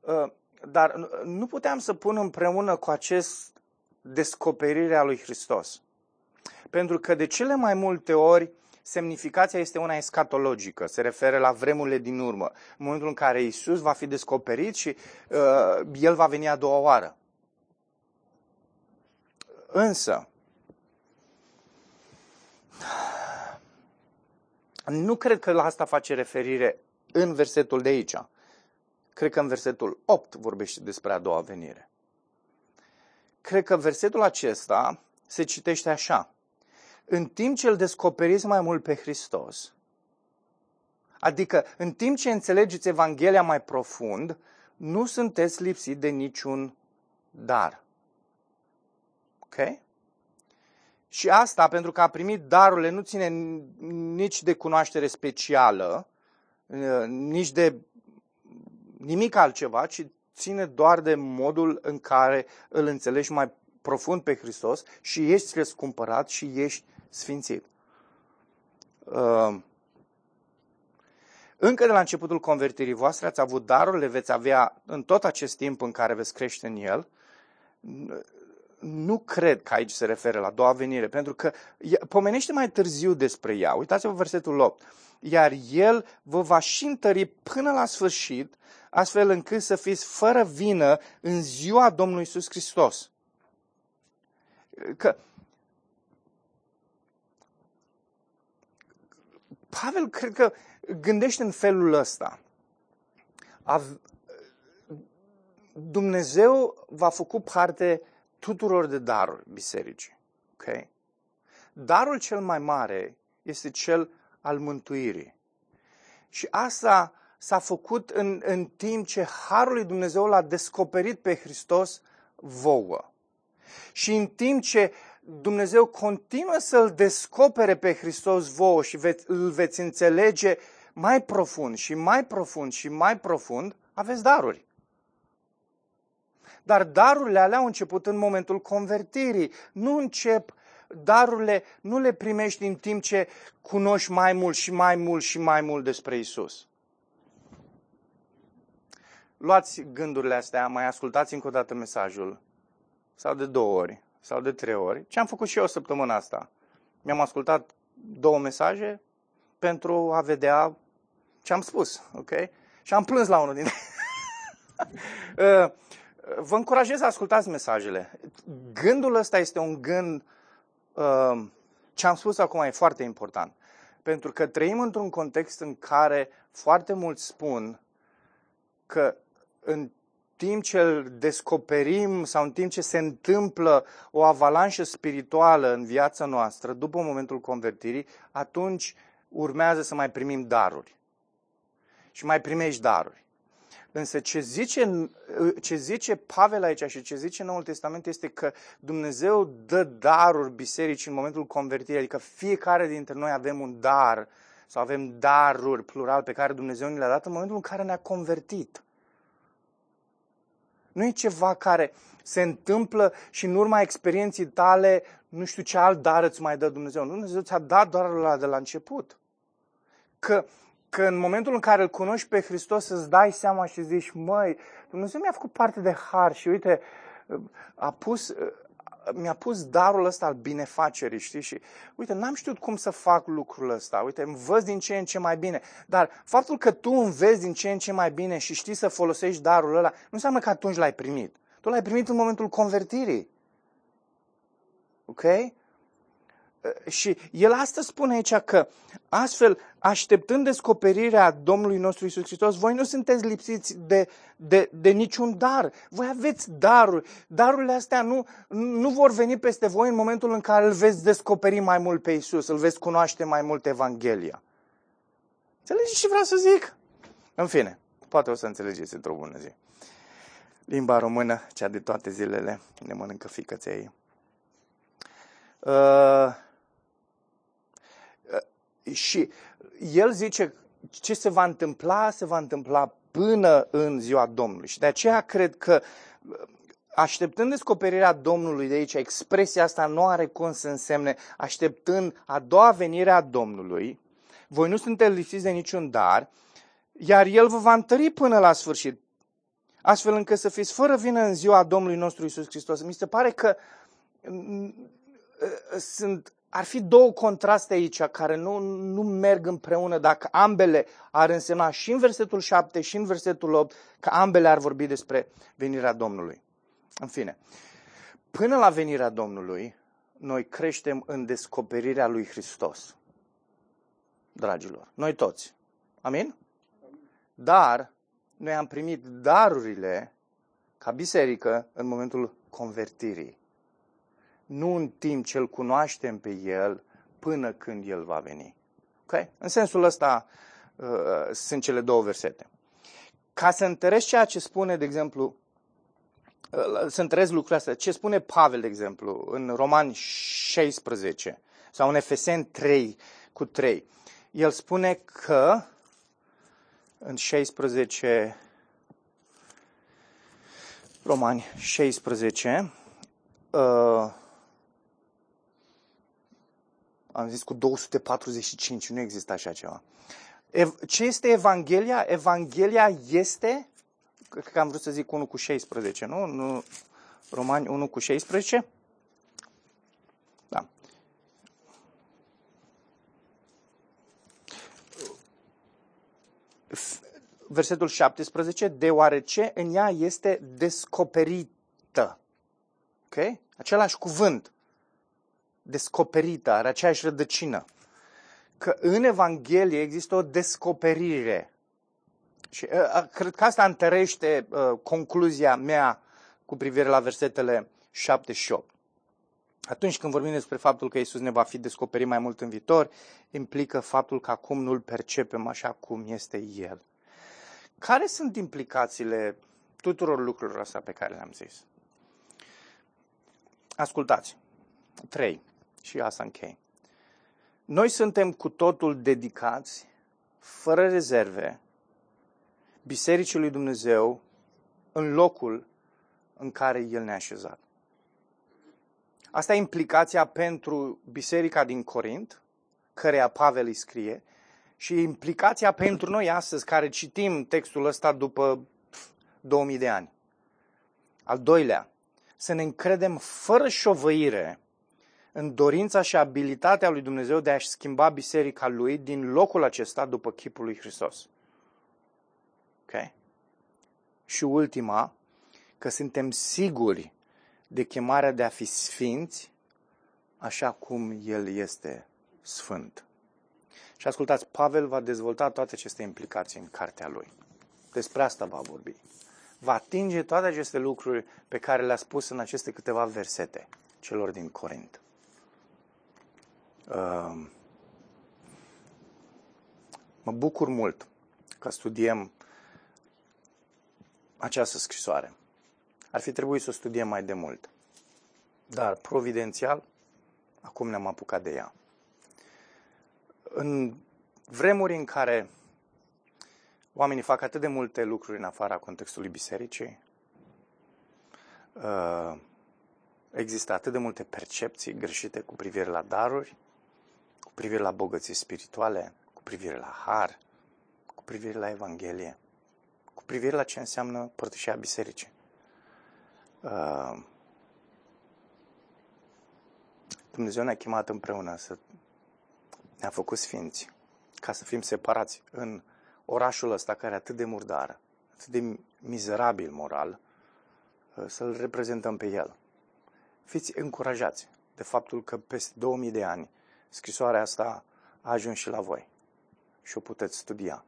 Uh, dar nu puteam să pun împreună cu acest descoperire a lui Hristos. Pentru că de cele mai multe ori semnificația este una escatologică, se referă la vremurile din urmă, în momentul în care Isus va fi descoperit și uh, El va veni a doua oară. Însă, nu cred că la asta face referire în versetul de aici. Cred că în versetul 8 vorbește despre a doua venire. Cred că versetul acesta se citește așa. În timp ce îl descoperiți mai mult pe Hristos, Adică, în timp ce înțelegeți Evanghelia mai profund, nu sunteți lipsiți de niciun dar. Ok? Și asta, pentru că a primit darurile, nu ține nici de cunoaștere specială, nici de nimic altceva, ci ține doar de modul în care îl înțelegi mai profund pe Hristos și ești răscumpărat și ești sfințit. Uh, încă de la începutul convertirii voastre ați avut darul, le veți avea în tot acest timp în care veți crește în el. Nu cred că aici se referă la doua venire, pentru că pomenește mai târziu despre ea. Uitați-vă versetul 8. Iar el vă va și întări până la sfârșit, astfel încât să fiți fără vină în ziua Domnului Isus Hristos. Că Pavel cred că gândește în felul ăsta. Dumnezeu va făcut parte tuturor de daruri bisericii. Okay? Darul cel mai mare este cel al mântuirii. Și asta s-a făcut în, în timp ce Harul lui Dumnezeu l-a descoperit pe Hristos vouă. Și în timp ce Dumnezeu continuă să-L descopere pe Hristos vouă și veți, îl veți înțelege mai profund și mai profund și mai profund, aveți daruri. Dar darurile alea au început în momentul convertirii. Nu încep darurile, nu le primești în timp ce cunoști mai mult și mai mult și mai mult despre Isus. Luați gândurile astea, mai ascultați încă o dată mesajul, sau de două ori, sau de trei ori. Ce am făcut și eu săptămâna asta? Mi-am ascultat două mesaje pentru a vedea ce am spus, ok? Și am plâns la unul dintre uh, Vă încurajez să ascultați mesajele. Gândul ăsta este un gând, uh, ce am spus acum e foarte important. Pentru că trăim într-un context în care foarte mulți spun că în timp ce îl descoperim sau în timp ce se întâmplă o avalanșă spirituală în viața noastră, după momentul convertirii, atunci urmează să mai primim daruri. Și mai primești daruri. Însă ce zice, ce zice Pavel aici și ce zice Noul Testament este că Dumnezeu dă daruri bisericii în momentul convertirii, adică fiecare dintre noi avem un dar sau avem daruri, plural, pe care Dumnezeu ni le-a dat în momentul în care ne-a convertit. Nu e ceva care se întâmplă și în urma experienței tale, nu știu ce alt dar îți mai dă Dumnezeu. Nu, Dumnezeu ți-a dat doar la de la început. Că, că în momentul în care îl cunoști pe Hristos îți dai seama și zici, măi, Dumnezeu mi-a făcut parte de har și uite, a pus, mi-a pus darul ăsta al binefacerii, știi? Și uite, n-am știut cum să fac lucrul ăsta. Uite, învăț din ce în ce mai bine. Dar faptul că tu înveți din ce în ce mai bine și știi să folosești darul ăla, nu înseamnă că atunci l-ai primit. Tu l-ai primit în momentul convertirii. Ok? Și el asta spune aici că astfel, așteptând descoperirea Domnului nostru Isus Hristos, voi nu sunteți lipsiți de, de, de niciun dar. Voi aveți daruri. Darurile astea nu, nu vor veni peste voi în momentul în care îl veți descoperi mai mult pe Isus, îl veți cunoaște mai mult Evanghelia. Înțelegeți ce vreau să zic? În fine, poate o să înțelegeți într-o bună zi. Limba română, cea de toate zilele, ne mănâncă ficăței. Uh, și el zice ce se va întâmpla, se va întâmpla până în ziua Domnului. Și de aceea cred că așteptând descoperirea Domnului de aici, expresia asta nu are cum să însemne așteptând a doua venire a Domnului, voi nu sunteți lipsiți de niciun dar, iar El vă va întări până la sfârșit, astfel încât să fiți fără vină în ziua Domnului nostru Isus Hristos. Mi se pare că sunt ar fi două contraste aici care nu, nu merg împreună dacă ambele ar însemna și în versetul 7 și în versetul 8 că ambele ar vorbi despre venirea Domnului. În fine, până la venirea Domnului, noi creștem în descoperirea lui Hristos. Dragilor, noi toți. Amin? Dar noi am primit darurile ca biserică în momentul convertirii nu în timp ce îl cunoaștem pe El până când El va veni. Okay? În sensul ăsta, uh, sunt cele două versete. Ca să întărești ceea ce spune, de exemplu, uh, să întăresc lucrurile astea, ce spune Pavel, de exemplu, în Romani 16 sau în Efeseni 3 cu 3, el spune că în 16 Romani 16 uh, am zis cu 245, nu există așa ceva. Ce este Evanghelia? Evanghelia este, cred că am vrut să zic 1 cu 16, nu? nu Romani 1 cu 16? Da. Versetul 17, deoarece în ea este descoperită. Ok? Același cuvânt descoperită, are aceeași rădăcină. Că în Evanghelie există o descoperire. Și uh, cred că asta întărește uh, concluzia mea cu privire la versetele 7 și 8. Atunci când vorbim despre faptul că Isus ne va fi descoperit mai mult în viitor, implică faptul că acum nu-L percepem așa cum este El. Care sunt implicațiile tuturor lucrurilor astea pe care le-am zis? Ascultați. 3 și asta închei. Noi suntem cu totul dedicați, fără rezerve, Bisericii lui Dumnezeu în locul în care El ne-a așezat. Asta e implicația pentru biserica din Corint, căreia Pavel îi scrie, și implicația pentru noi astăzi, care citim textul ăsta după 2000 de ani. Al doilea, să ne încredem fără șovăire în dorința și abilitatea lui Dumnezeu de a-și schimba biserica lui din locul acesta după chipul lui Hristos. Ok? Și ultima, că suntem siguri de chemarea de a fi sfinți așa cum El este sfânt. Și ascultați, Pavel va dezvolta toate aceste implicații în cartea lui. Despre asta va vorbi. Va atinge toate aceste lucruri pe care le-a spus în aceste câteva versete celor din Corint. Ehm, mă bucur mult că studiem această scrisoare. Ar fi trebuit să o studiem mai de mult. Dar, providențial, acum ne-am apucat de ea. În vremuri în care oamenii fac atât de multe lucruri în afara contextului bisericii, ehm, există atât de multe percepții greșite cu privire la daruri, cu privire la bogății spirituale, cu privire la har, cu privire la Evanghelie, cu privire la ce înseamnă părtășia bisericii. Uh, Dumnezeu ne-a chemat împreună să ne-a făcut sfinți, ca să fim separați în orașul ăsta care e atât de murdar, atât de mizerabil moral, uh, să-L reprezentăm pe El. Fiți încurajați de faptul că peste 2000 de ani scrisoarea asta a ajuns și la voi și o puteți studia.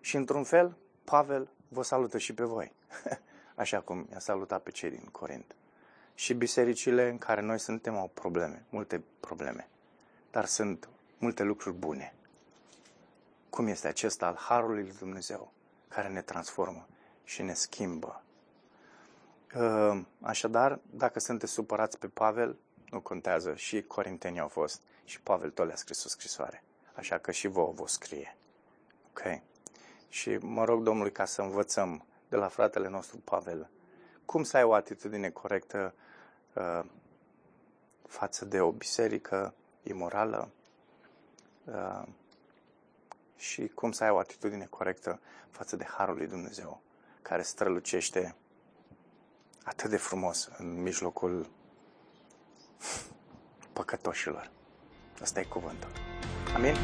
Și într-un fel, Pavel vă salută și pe voi, așa cum i-a salutat pe cei din Corint. Și bisericile în care noi suntem au probleme, multe probleme, dar sunt multe lucruri bune. Cum este acesta al Harului lui Dumnezeu, care ne transformă și ne schimbă. Ă, așadar, dacă sunteți supărați pe Pavel, nu contează, și corintenii au fost și Pavel tot le-a scris o scrisoare. Așa că și vouă vă scrie. Ok? Și mă rog Domnului ca să învățăm de la fratele nostru Pavel cum să ai o atitudine corectă uh, față de o biserică imorală uh, și cum să ai o atitudine corectă față de Harul lui Dumnezeu, care strălucește atât de frumos în mijlocul păcătoșilor. Asta e cuvântul. Amin?